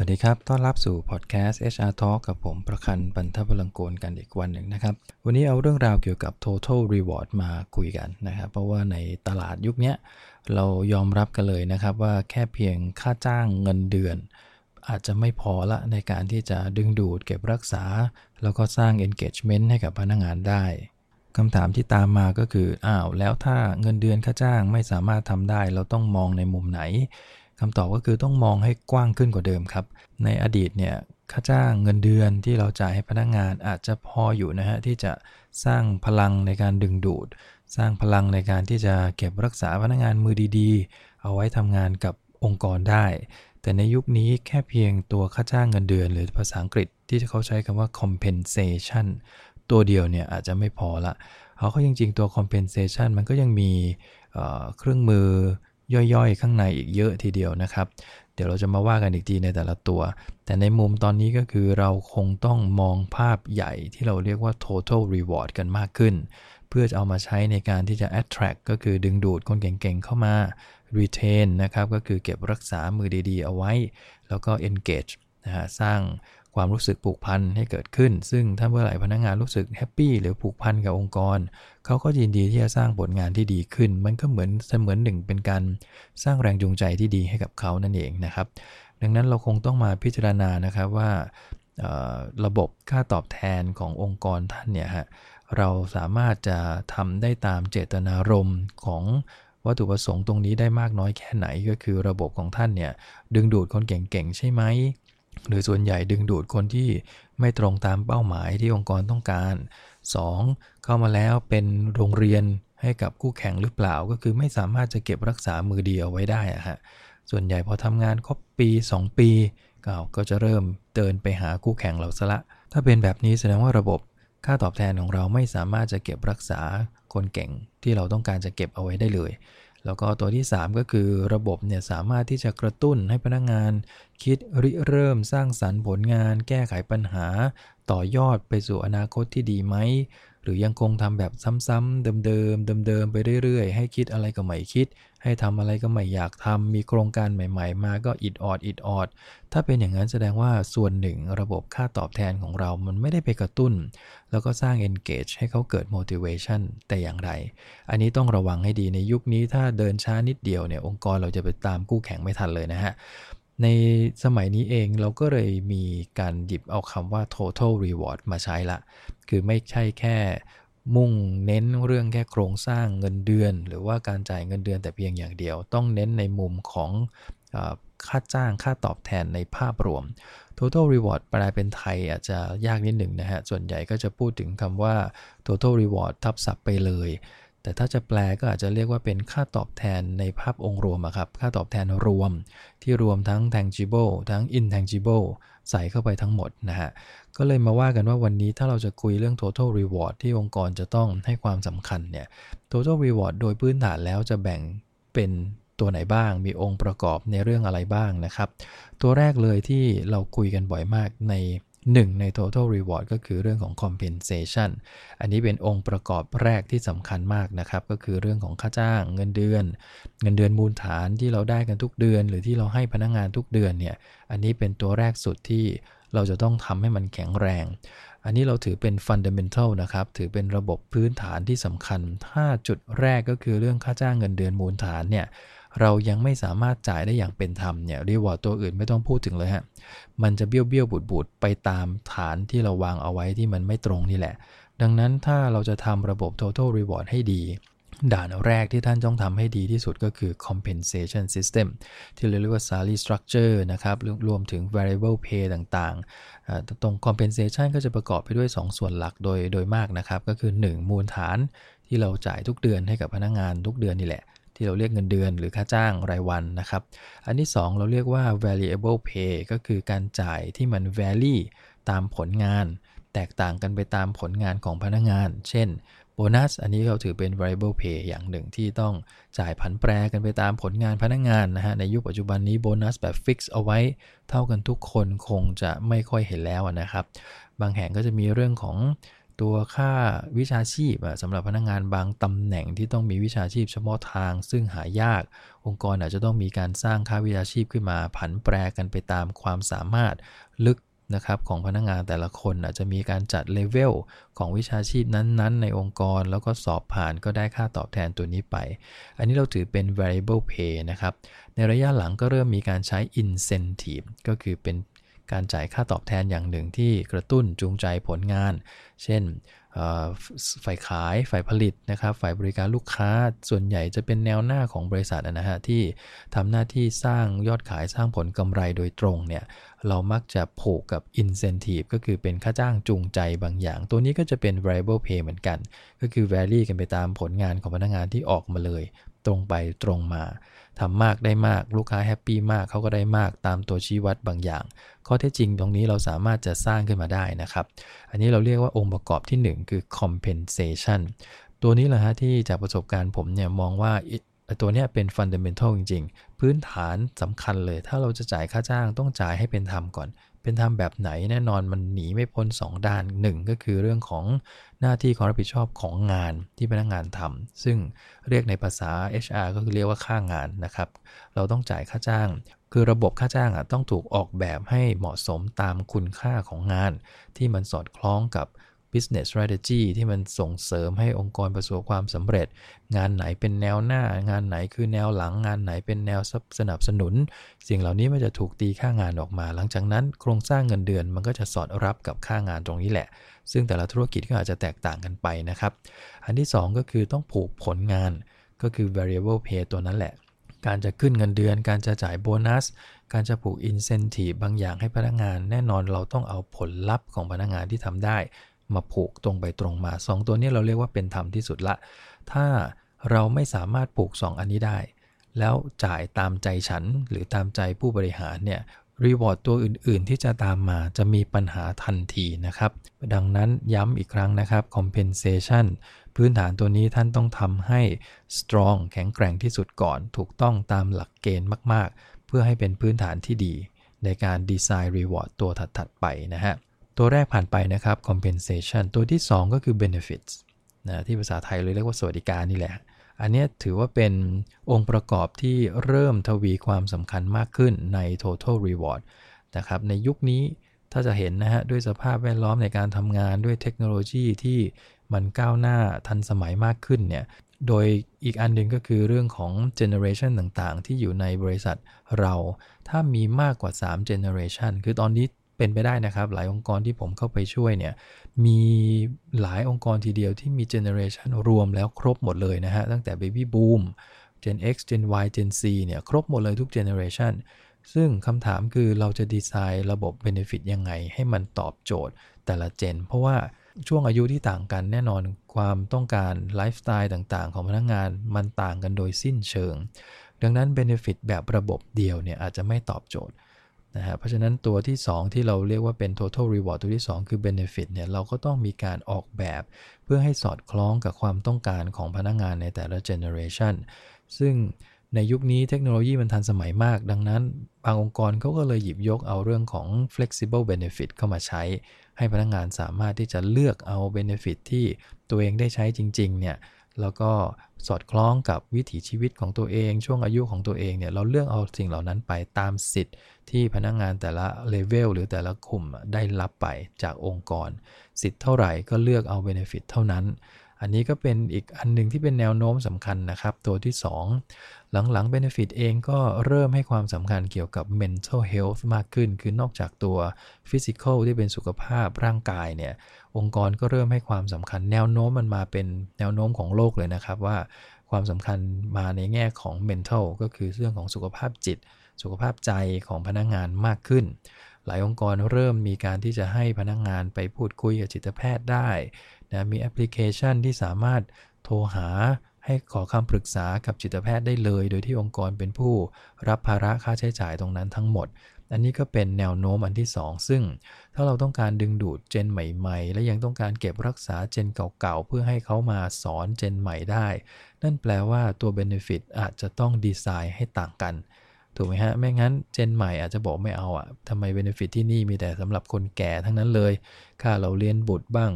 วัสดีครับ ต้อนรับสู่พอดแคสต์ HR Talk กับผมประคันปันทพลังโกลกันอีกวันหนึ่งนะครับ วันนี้เอาเรื่องราวเกี่ยวกับ total reward มาคุยกันนะครับ เพราะว่าในตลาดยุคนี้เรายอมรับกันเลยนะครับ ว่าแค่เพียงค่าจ้างเงินเดือน อาจจะไม่พอละในการที่จะดึงดูดเก็บรักษา แล้วก็สร้าง engagement ให้กับพนักงานได้คำถามที่ตามมาก็คือ อ้าว แล้วถ้าเงินเดือนค่าจ้างไม่สามารถทำได้ เราต้องมองในมุมไหน คำตอบก็คือต้องมองให้กว้างขึ้นกว่าเดิมครับ ในอดีตเนี่ยค่าจ้างเงินเดือนที่เราจ่ายให้พนักงานอาจจะพออยู่นะฮะที่จะสร้างพลังในการดึงดูด สร้างพลังในการที่จะเก็บรักษาพนักงานมือดีๆ เอาไว้ทำงานกับองค์กรได้ แต่ในยุคนี้แค่เพียงตัวค่าจ้างเงินเดือน หรือภาษาอังกฤษที่เขาใช้คำว่า compensation ตัวเดียวเนี่ยอาจจะไม่พอละเขาก็จริงๆตัว compensation มันก็ยังมีเครื่องมือ ย่อยๆ ข้างในอีกเยอะทีเดียวนะครับ เดี๋ยวเราจะมาว่ากันอีกทีในแต่ละตัว แต่ในมุมตอนนี้ก็คือเราคงต้องมองภาพใหญ่ที่เราเรียกว่า total reward กันมากขึ้น เพื่อจะเอามาใช้ในการที่จะ attract ก็คือดึงดูดคนเก่งๆเข้ามา retain นะครับก็คือเก็บรักษามือดีๆ เอาไว้ แล้วก็ engage นะฮะสร้าง ความรู้สึกผูกพันให้เกิดขึ้น ซึ่งถ้าเมื่อไหร่พนักงงานรู้สึกแฮปปี้หรือผูกพันกับองค์กร เขาก็ยินดีที่จะสร้างผลงานที่ดีขึ้น มันก็เหมือนเสมือนหนึ่งเป็นการสร้างแรงจูงใจที่ดีให้กับเขานั่นเองนะครับ ดังนั้นเราคงต้องมาพิจารณานะครับว่าระบบค่าตอบแทนขององค์กรท่านเนี่ยฮะเราสามารถจะทำได้ตามเจตนารมณ์ของวัตถุประสงค์ตรงนี้ได้มากน้อยแค่ไหนก็คือระบบของท่านเนี่ยดึงดูดคนเก่งๆใช่ไหม หรือส่วนใหญ่ดึงดูดคนที่ไม่ตรงตามเป้าหมายที่องค์กรต้องการ 2. เข้ามาแล้วเป็นโรงเรียนให้กับคู่แข่งหรือเปล่าก็คือไม่สามารถจะเก็บรักษามือเดียวไว้ได้อะฮะส่วนใหญ่พอทำงานครบปี 2 ปีก็ก็จะเริ่มเดินไปหาคู่แข่งเราซะละ ถ้าเป็นแบบนี้แสดงว่าระบบค่าตอบแทนของเราไม่สามารถจะเก็บรักษาคนเก่งที่เราต้องการจะเก็บเอาไว้ได้เลย แล้วก็ตัวที่ 3 ก็คือระบบเนี่ยสามารถที่จะกระตุ้นให้พนักงงาน คิดริเริ่มสร้างสรรค์ผลงาน แก้ไขปัญหา ต่อยอดไปสู่อนาคตที่ดีไหม หรือยังคงทำแบบซ้ำๆเดิมๆเดิมๆไปเรื่อยๆ ให้คิดอะไรก็ไม่คิด ให้ทำอะไรก็ไม่อยากทำมีโครงการใหม่ ๆ มาก็อิดออดอิดออด ถ้าเป็นอย่างนั้นแสดงว่าส่วนหนึ่งระบบค่าตอบแทนของเรามันไม่ได้ไปกระตุ้น แล้วก็สร้าง engage ให้เขาเกิด motivation แต่อย่างไร อันนี้ต้องระวังให้ดีในยุคนี้ถ้าเดินช้านิดเดียวเนี่ยองค์กรเราจะไปตามกู้แข่งไม่ทันเลยนะฮะในสมัยนี้เองเราก็เลยมีการหยิบเอาคำว่า total reward มาใช้ละ คือไม่ใช่แค่ มุ่งเน้นเรื่องแค่โครงสร้างเงินเดือน หรือว่าการจ่ายเงินเดือนแต่เพียงอย่างเดียว ต้องเน้นในมุมของค่าจ้างค่าตอบแทนในภาพรวม total reward แปลเป็นไทยอาจจะยากนิดหนึ่งนะฮะ ส่วนใหญ่ก็จะพูดถึงคำว่า total reward ทับศัพท์ไปเลย แต่ถ้าจะแปลก็อาจจะเรียกว่าเป็นค่าตอบแทนในภาพองค์รวมครับ ค่าตอบแทนรวม ที่รวมทั้ง tangible ทั้ง intangible ใส่เข้าไปทั้งหมดนะฮะ ก็เลยมาว่ากันว่าวันนี้ถ้าเราจะคุยเรื่อง total reward ที่องค์กรจะต้องให้ความสำคัญเนี่ย total reward โดยพื้นฐานแล้วจะแบ่งเป็นตัวไหนบ้าง มีองค์ประกอบในเรื่องอะไรบ้างนะครับ ตัวแรกเลยที่เราคุยกันบ่อยมากใน 1 ใน total reward ก็คือเรื่องของ compensation อันนี้เป็นองค์ประกอบแรกที่สำคัญมากนะครับ ก็คือเรื่องของค่าจ้างเงินเดือน เงินเดือนมูลฐานที่เราได้กันทุกเดือน หรือที่เราให้พนักงงานทุกเดือนเนี่ย อันนี้เป็นตัวแรกสุดที่เราจะต้องทำให้มันแข็งแรง อันนี้เราถือเป็น fundamental นะครับ ถือเป็นระบบพื้นฐานที่สำคัญ ถ้าจุดแรกก็คือเรื่องค่าจ้างเงินเดือนมูลฐานเนี่ย เรายังไม่สามารถจ่ายได้อย่างเป็นธรรมเนี่ยรีวอร์ดตัวอื่นไม่ต้องพูดถึงเลยฮะ มันจะเบี้ยวเบี้ยวบูดบูดไปตามฐานที่เราวางเอาไว้ที่มันไม่ตรงนี่แหละ ดังนั้นถ้าเราจะทำระบบ total reward ให้ดี ด่านแรกที่ท่านต้องทำให้ดีที่สุดก็คือ compensation system ที่เรียกว่า salary structure นะครับ รวมถึง variable pay ต่างๆ ตรง compensation ก็จะประกอบไปด้วย 2 ส่วนหลักโดยโดยมากนะครับ ก็คือ 1 มูลฐานที่เราจ่ายทุกเดือนให้กับพนักงงานทุกเดือนนี่แหละ ที่เราเรียกเงินเดือนหรือค่าจ้างรายวันนะครับ อันที่ 2 เราเรียกว่า variable pay ก็คือการจ่ายที่มัน vary ตามผลงาน แตกต่างกันไปตามผลงานของพนักงาน เช่นโบนัส อันนี้เราถือเป็น variable pay อย่างหนึ่งที่ต้องจ่ายผันแปรกันไปตามผลงานพนักงานนะฮะ ในยุคปัจจุบันนี้โบนัสแบบฟิกซ์เอาไว้เท่ากันทุกคนคงจะไม่ค่อยเห็นแล้วนะครับ บางแห่งก็จะมีเรื่องของ ตัวค่าวิชาชีพสำหรับพนักงงานบางตำแหน่งที่ต้องมีวิชาชีพเฉพาะทาง ซึ่งหายาก องค์กรอาจจะต้องมีการสร้างค่าวิชาชีพขึ้นมาผันแปรกันไปตามความสามารถลึกนะครับของพนักงงานแต่ละคนอาจจะมีการจัดเลเวลของวิชาชีพนั้นๆ ในองค์กรแล้วก็สอบผ่านก็ได้ค่าตอบแทนตัวนี้ไป อันนี้เราถือเป็น variable pay นะครับ ในระยะหลังก็เริ่มมีการใช้ incentive ก็คือเป็น การจ่ายค่าตอบแทนอย่างหนึ่งที่กระตุ้นจูงใจผลงาน เช่นฝ่ายขายฝ่ายผลิตนะครับฝ่ายบริการลูกค้าส่วนใหญ่จะเป็นแนวหน้าของบริษัทนะฮะที่ทำหน้าที่สร้างยอดขายสร้างผลกำไรโดยตรงเนี่ยเรามักจะผูกกับ incentive ก็คือเป็นค่าจ้างจูงใจบางอย่าง ตัวนี้ก็จะเป็น variable pay เหมือนกัน ก็คือ vary กันไปตามผลงานของพนักงานที่ออกมาเลย ตรงไปตรงมา ทำมากได้มาก ลูกค้า happy มากเขาก็ได้มากตามตัวชี้วัดบางอย่าง ข้อเท็จจริงตรงนี้เราสามารถจะสร้างขึ้นมาได้นะครับ อันนี้เราเรียกว่าองค์ประกอบที่ 1 คือ compensation ตัวนี้แหละฮะที่จากประสบการณ์ผมเนี่ยมองว่าตัวนี้เป็นฟันเดเมนทัลจริง ๆ พื้นฐานสำคัญเลย ถ้าเราจะจ่ายค่าจ้างต้องจ่ายให้เป็นธรรมก่อน เป็นทำแบบไหนแน่นอนมันหนีไม่พ้น 2 ด้าน 1 ก็คือเรื่องของหน้าที่ความรับผิดชอบของงานที่พนักงานทำซึ่งเรียกในภาษา HR ก็คือเรียกว่าค่างานนะครับ เราต้องจ่ายค่าจ้าง คือระบบค่าจ้างอะต้องถูกออกแบบให้เหมาะสมตามคุณค่าของงาน ที่มันสอดคล้องกับ business strategy ที่มันส่งเสริมให้องค์กรประสบความสำเร็จ งานไหนเป็นแนวหน้า งานไหนคือแนวหลัง งานไหนเป็นแนวสนับสนุน สิ่งเหล่านี้มันจะถูกตีค่างานออกมา หลังจากนั้นโครงสร้างเงินเดือนมันก็จะสอดรับกับค่างานตรงนี้แหละ ซึ่งแต่ละธุรกิจก็อาจจะแตกต่างกันไปนะครับ อันที่ 2 ก็คือต้องผูกผลงานก็คือ variable pay ตัวนั้นแหละการจะขึ้นเงินเดือน การจะจ่ายโบนัส การจะผูก incentive บางอย่างให้พนักงาน แน่นอนเราต้องเอาผลลัพธ์ของพนักงานที่ทำได้ มาผูกตรงไปตรงมา 2 ตัวนี้เราเรียกว่าเป็นธรรมที่สุดละ ถ้าเราไม่สามารถผูก 2 อันนี้ได้ แล้วจ่ายตามใจฉันหรือตามใจผู้บริหารเนี่ยรีวอร์ดตัวอื่น ๆ ที่จะตามมาจะมีปัญหาทันทีนะครับ ดังนั้นย้ำอีกครั้งนะครับ compensation พื้นฐานตัวนี้ท่านต้องทำให้ strong แข็งแกร่งที่สุดก่อน ถูกต้องตามหลักเกณฑ์มาก ๆ เพื่อให้เป็นพื้นฐานที่ดี ในการดีไซน์รีวอร์ดตัวถัด ๆ ไปนะฮะ ตัวแรกผ่านไปนะครับ compensation ตัวที่ 2 ก็คือ benefits นะที่ภาษาไทยเลยเรียกว่าสวัสดิการนี่แหละ อันนี้ถือว่าเป็นองค์ประกอบที่เริ่มทวีความสำคัญมากขึ้นใน total reward นะครับในยุคนี้ถ้าจะเห็นนะฮะด้วยสภาพแวดล้อมในการทำงานด้วยเทคโนโลยีที่มันก้าวหน้าทันสมัยมากขึ้นเนี่ยโดยอีกอันหนึ่งก็คือเรื่องของ generation ต่างๆ ที่อยู่ในบริษัทเรา ถ้ามีมากกว่า 3 generation คือตอนนี้ เป็นไปได้นะครับ หลายองค์กรที่ผมเข้าไปช่วยเนี่ยมีหลายองค์กรทีเดียวที่มี generation รวมแล้วครบหมดเลยนะฮะ ตั้งแต่ Baby Boom Gen X Gen Y Gen Z เนี่ยครบหมดเลยทุก generation ซึ่งคำถามคือเราจะดีไซน์ระบบ Benefit ยังไง ให้มันตอบโจทย์แต่ละเจน เพราะว่าช่วงอายุที่ต่างกันแน่นอนความต้องการไลฟ์สไตล์ต่างๆ ของพนักงงานมันต่างกันโดยสิ้นเชิง ดังนั้น Benefit แบบระบบเดียวเนี่ยอาจจะไม่ตอบโจทย์ นะฮะเพราะฉะนั้นตัวที่ 2 ที่เราเรียกว่าเป็น total reward ตัวที่ 2 คือ benefit เนี่ยเราก็ต้องมีการออกแบบเพื่อให้สอดคล้องกับความต้องการของพนักงงานในแต่ละ generation ซึ่งในยุคนี้เทคโนโลยีมันทันสมัยมาก ดังนั้น บางองค์กรเขาก็เลยหยิบยกเอาเรื่องของ flexible benefit เข้ามาใช้ ให้พนักงงานสามารถที่จะเลือกเอา benefit ที่ตัวเองได้ใช้จริงๆเนี่ย แล้วก็สอดคล้องกับวิถีชีวิตของตัวเอง ช่วงอายุของตัวเองเนี่ยเราเลือกเอาสิ่งเหล่านั้นไปตามสิทธิ์ ที่พนักงงานแต่ละเลเวลหรือแต่ละกลุ่มได้รับไปจากองค์กร สิทธิ์เท่าไหร่ก็เลือกเอาเบนฟิตเท่านั้น อันนี้ก็เป็นอีกอันหนึ่งที่เป็นแนวโน้มสำคัญนะครับ ตัวที่ 2 หลังๆ Benefit เองก็เริ่มให้ความสำคัญเกี่ยวกับ mental health มากขึ้น คือนอกจากตัว physical ที่เป็นสุขภาพร่างกายเนี่ย องค์กรก็เริ่มให้ความสำคัญ แนวโน้มมันมาเป็นแนวโน้มของโลกเลยนะครับว่าความสำคัญมาในแง่ของ mental ก็คือเรื่องของสุขภาพจิต สุขภาพใจของพนักงงานมากขึ้น หลายองค์กรเริ่มมีการที่จะให้พนักงงานไปพูดคุยกับจิตแพทย์ได้ นะมีแอปพลิเคชันที่สามารถโทรหาให้ขอคำปรึกษากับจิตแพทย์ได้เลย โดยที่องค์กรเป็นผู้รับภาระค่าใช้จ่ายตรงนั้นทั้งหมด อันนี้ก็เป็นแนวโน้มอันที่ 2 ซึ่งถ้าเราต้องการดึงดูดเจนใหม่ ๆ และยังต้องการเก็บรักษาเจนเก่าๆ เพื่อให้เขามาสอนเจนใหม่ได้ นั่นแปลว่าตัว Benefit อาจจะต้องดีไซน์ให้ต่างกัน ถูกไหมฮะ ไม่งั้นเจนใหม่อาจจะบอกไม่เอาอะ่ะทำไมเบนฟิตที่นี่มีแต่สำหรับคนแก่ทั้งนั้นเลย ค่าเล่าเรียนบุตรบ้าง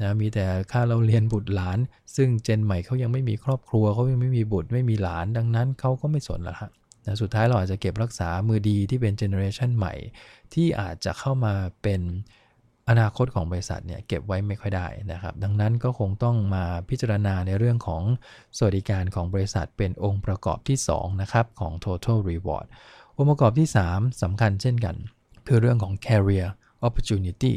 นะมีแต่ค่าเล่าเรียนบุตรหลาน ซึ่ง gen ใหม่เขายังไม่มีครอบครัวเขายังไม่มีบุตรไม่มีหลานดังนั้นเขาก็ไม่สนละฮะนะสุดท้ายเราอาจจะเก็บรักษามือดีที่เป็น generation ใหม่ ที่อาจจะเข้ามาเป็น อนาคตของบริษัทเนี่ยเก็บไว้ไม่ค่อยได้นะครับ ดังนั้นก็คงต้องมาพิจารณาในเรื่องของสวัสดิการของบริษัทเป็นองค์ประกอบที่2นะครับของ total reward องค์ประกอบที่ 3สำคัญเช่นกัน คือเรื่องของ career opportunity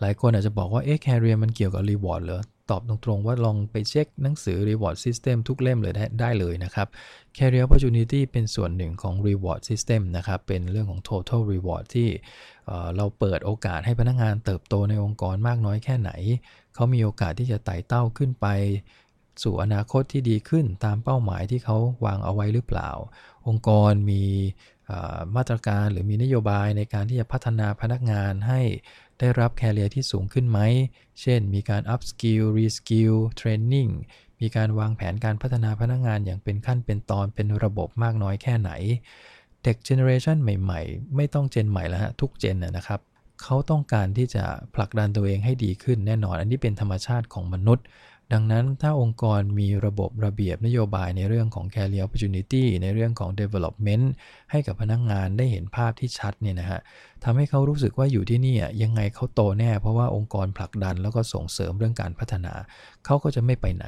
หลายคนอาจจะบอกว่าเอ๊ะ career มันเกี่ยวกับ reward เหรอ ตอบตรงๆว่าลองไปเช็คหนังสือ reward system ทุกเล่มเลยได้ไดเลยนะครับ career opportunity เป็นส่วนหนึ่งของ reward system นะครับ เป็นเรื่องของ total reward ที่เราเปิดโอกาสให้พนักงานเติบโตในองค์กรมากน้อยแค่ไหน เขามีโอกาสที่จะไต่เต้าขึ้นไป สู่อนาคตที่ดีขึ้นตามเป้าหมายที่เขาวางเอาไว้หรือเปล่า องค์กรมีมาตรการหรือมีนโยบายในการที่จะพัฒนาพนักงานให้ ได้รับ career ที่สูงขึ้นไหม เช่น มีการ upskill reskill training มีการวางแผนการพัฒนาพนักงานอย่างเป็นขั้นเป็นตอนเป็นระบบมากน้อยแค่ไหน เด็ก generation ใหม่ๆ ไม่ต้อง gen ใหม่แล้วฮะทุก gen นะครับ เขาต้องการที่จะผลักดันตัวเองให้ดีขึ้นแน่นอน อันนี้เป็นธรรมชาติของมนุษย์ ดังนั้นถ้าองค์กรมีระบบระเบียบนโยบายในเรื่องของ career opportunity ในเรื่องของ development ให้กับพนักงงานได้เห็นภาพที่ชัดเนี่ยนะฮะทำให้เขารู้สึกว่าอยู่ที่นี่ยังไงเขาโตแน่ เพราะว่าองค์กรผลักดันแล้วก็ส่งเสริมเรื่องการพัฒนา เขาก็จะไม่ไปไหน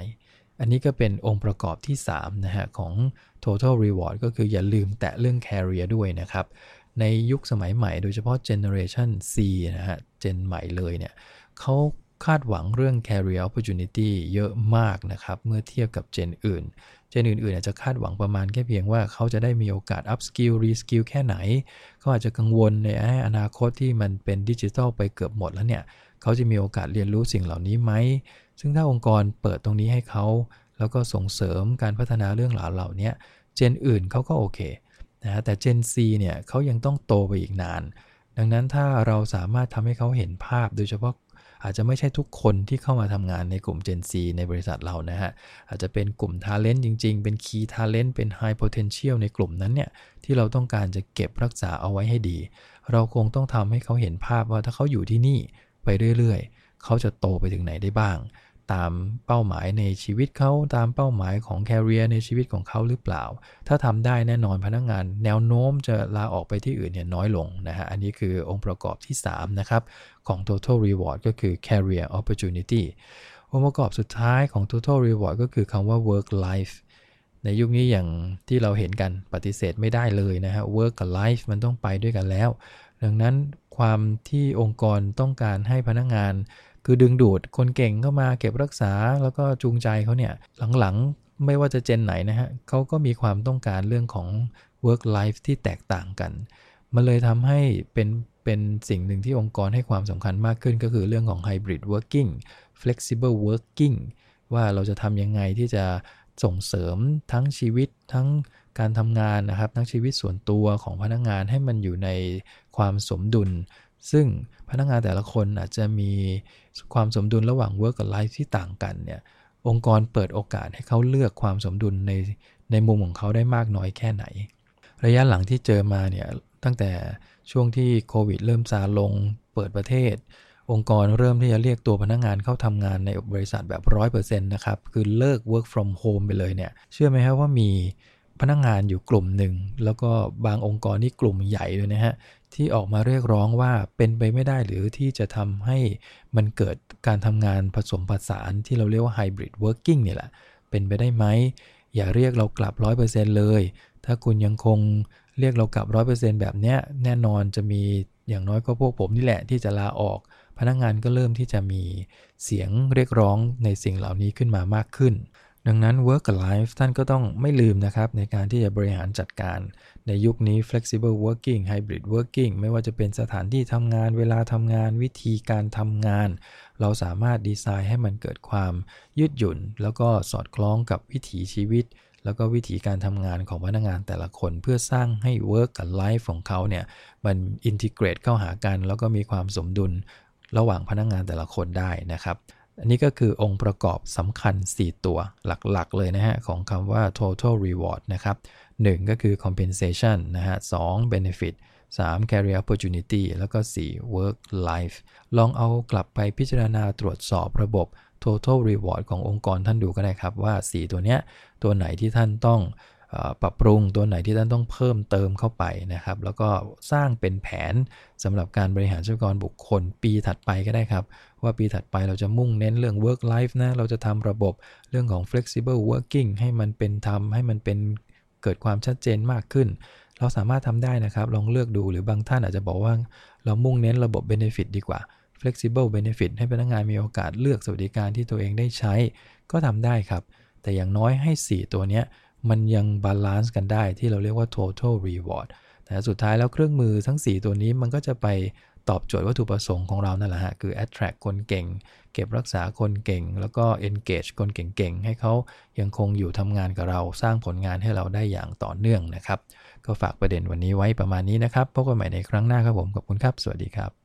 อันนี้ก็เป็นองค์ประกอบที่3นะฮะของ total reward ก็คืออย่าลืมแตะเรื่อง career ด้วยนะครับในยุคสมัยใหม่โดยเฉพาะ generation C นะฮะ เจนใหม่เลยเนี่ยเขา คาดหวังเรื่อง career opportunity เยอะมากนะครับ เมื่อเทียบกับเจนอื่น เจนอื่นๆ อาจจะคาดหวังประมาณแค่เพียงว่าเขาจะได้มีโอกาส up skill re skill แค่ไหน เขาอาจจะกังวลในอนาคตที่มันเป็นดิจิทัลไปเกือบหมดแล้วเนี่ย เขาจะมีโอกาสเรียนรู้สิ่งเหล่านี้ไหม ซึ่งถ้าองค์กรเปิดตรงนี้ให้เขา แล้วก็ส่งเสริมการพัฒนาเรื่องราวเหล่านี้เจนอื่นเขาก็โอเคนะแต่เจน C เนี่ยเขายังต้องโตไปอีกนาน ดังนั้นถ้าเราสามารถทำให้เขาเห็นภาพโดยเฉพาะ อาจจะไม่ใช่ทุกคนที่เข้ามาทำงานในกลุ่ม Gen Z ในบริษัทเรานะฮะ อาจจะเป็นกลุ่ม Talent จริง ๆ เป็น Key Talent เป็น High Potential ในกลุ่มนั้นเนี่ย ที่เราต้องการจะเก็บรักษาเอาไว้ให้ดี เราคงต้องทำให้เขาเห็นภาพว่าถ้าเขาอยู่ที่นี่ไปเรื่อย ๆ เขาจะโตไปถึงไหนได้บ้าง ตามเป้าหมายในชีวิตเขาตามเป้าหมายของแคริเอร์ในชีวิตของเขาหรือเปล่า ถ้าทำได้แน่นอนพนักงงาน แนวโน้มจะลาออกไปที่อื่นเนี่ยน้อยลงนะฮะอันนี้คือองค์ประกอบที่ 3 นะครับของ total reward ก็คือ career opportunity องค์ประกอบสุดท้ายของ total reward ก็คือคำว่า work life ในยุคนี้อย่างที่เราเห็นกันปฏิเสธไม่ได้เลยนะฮะ work กับ life มันต้องไปด้วยกันแล้ว ดังนั้นความที่องค์กรต้องการให้พนักงาน คือดึงดูดคนเก่งเข้ามาเก็บรักษาแล้วก็จูงใจเขาเนี่ยหลังๆไม่ว่าจะเจนไหนนะฮะเขาก็มีความต้องการเรื่องของ work life ที่แตกต่างกัน มันเลยทำให้เป็นเป็นสิ่งหนึ่งที่องค์กรให้ความสำคัญมากขึ้นก็คือเรื่องของ hybrid working flexible working ว่าเราจะทำยังไงที่จะส่งเสริมทั้งชีวิตทั้งการทำงานนะครับทั้งชีวิตส่วนตัวของพนักงงานให้มันอยู่ในความสมดุล ซึ่งพนักงานแต่ละคนอาจจะมีความสมดุลระหว่าง work กับ life ที่ต่างกันเนี่ยองค์กรเปิดโอกาสให้เขาเลือกความสมดุลในในมุมของเขาได้มากน้อยแค่ไหน ระยะหลังที่เจอมาเนี่ยตั้งแต่ช่วงที่โควิดเริ่มซาลงเปิดประเทศ องค์กรเริ่มที่จะเรียกตัวพนักงานเข้าทำงานในบริษัทแบบ 100%นะครับ คือเลิก work from home ไปเลยเนี่ย เชื่อไหมครับว่ามี พนักงงานอยู่กลุ่มหนึ่ง แล้วก็บางองค์กรนี่กลุ่มใหญ่เลยนะฮะ ที่ออกมาเรียกร้องว่าเป็นไปไม่ได้หรือที่จะทำให้มันเกิดการทำงานผสมผสานที่เราเรียกว่า hybrid working เนี่แหละ เป็นไปได้ไหม อย่าเรียกเรากลับ 100%เลย ถ้าคุณยังคงเรียกเรากลับ 100%แบบเนี้ยแน่นอนจะมีอย่างน้อยก็พวกผมนี่แหละที่จะลาออก พนักงงานก็เริ่มที่จะมีเสียงเรียกร้องในสิ่งเหล่านี้ขึ้นมามากขึ้น ดังนั้น work กับ life ท่านก็ต้องไม่ลืมนะครับ ในการที่จะบริหารจัดการ ในยุคนี้ flexible working hybrid working ไม่ว่าจะเป็นสถานที่ทำงาน เวลาทำงานวิธีการทำงาน เราสามารถดีไซน์ให้มันเกิดความยืดหยุ่น แล้วก็สอดคล้องกับวิถีชีวิต แล้วก็วิธีการทำงานของพนักงานแต่ละคน เพื่อสร้างให้ work กับ life ของเขาเนี่ยมัน integrate เข้าหากัน แล้วก็มีความสมดุลระหว่างพนักงานแต่ละคนได้นะครับ อันนี้ก็คือองค์ประกอบสำคัญ 4 ตัวหลักๆ เลยนะฮะ ของคำว่า total reward นะครับ 1 ก็คือ compensation นะฮะ 2 benefit 3 career opportunity แล้วก็ 4 work life ลองเอากลับไปพิจารณาตรวจสอบระบบ total reward ขององค์กรท่านดูก็ได้ครับว่า 4 ตัวเนี้ย ตัวไหนที่ท่านต้อง ปรับปรุงตัวไหนที่ท่านต้องเพิ่มเติมเข้าไปนะครับ แล้วก็สร้างเป็นแผนสำหรับการบริหารทรัพยากรบุคคล ปีถัดไปก็ได้ครับ ว่าปีถัดไปเราจะมุ่งเน้นเรื่อง work life นะเราจะทำระบบเรื่องของ flexible working ให้มันเป็นธรรมให้มันเป็นเกิดความชัดเจนมากขึ้น เราสามารถทำได้นะครับ ลองเลือกดูหรือบางท่านอาจจะบอกว่าเรามุ่งเน้นระบบ benefit ดีกว่า flexible benefit ให้พนักงานมีโอกาสเลือกสวัสดิการที่ตัวเองได้ใช้ก็ทำได้ครับ แต่อย่างน้อยให้ 4 ตัวเนี้ย มันยัง balance กันได้ที่เราเรียกว่า total reward แต่สุดท้ายแล้วเครื่องมือทั้ง 4 ตัวนี้มันก็จะไปตอบโจทย์วัตถุประสงค์ของเรานั่นแหละฮะ คือ attract คนเก่ง เก็บรักษาคนเก่ง แล้วก็ engage คนเก่งๆ ให้เขายังคงอยู่ทำงานกับเรา สร้างผลงานให้เราได้อย่างต่อเนื่องนะครับ ก็ฝากประเด็นวันนี้ไว้ประมาณนี้นะครับ พบกันใหม่ในครั้งหน้าครับผม ขอบคุณครับ สวัสดีครับ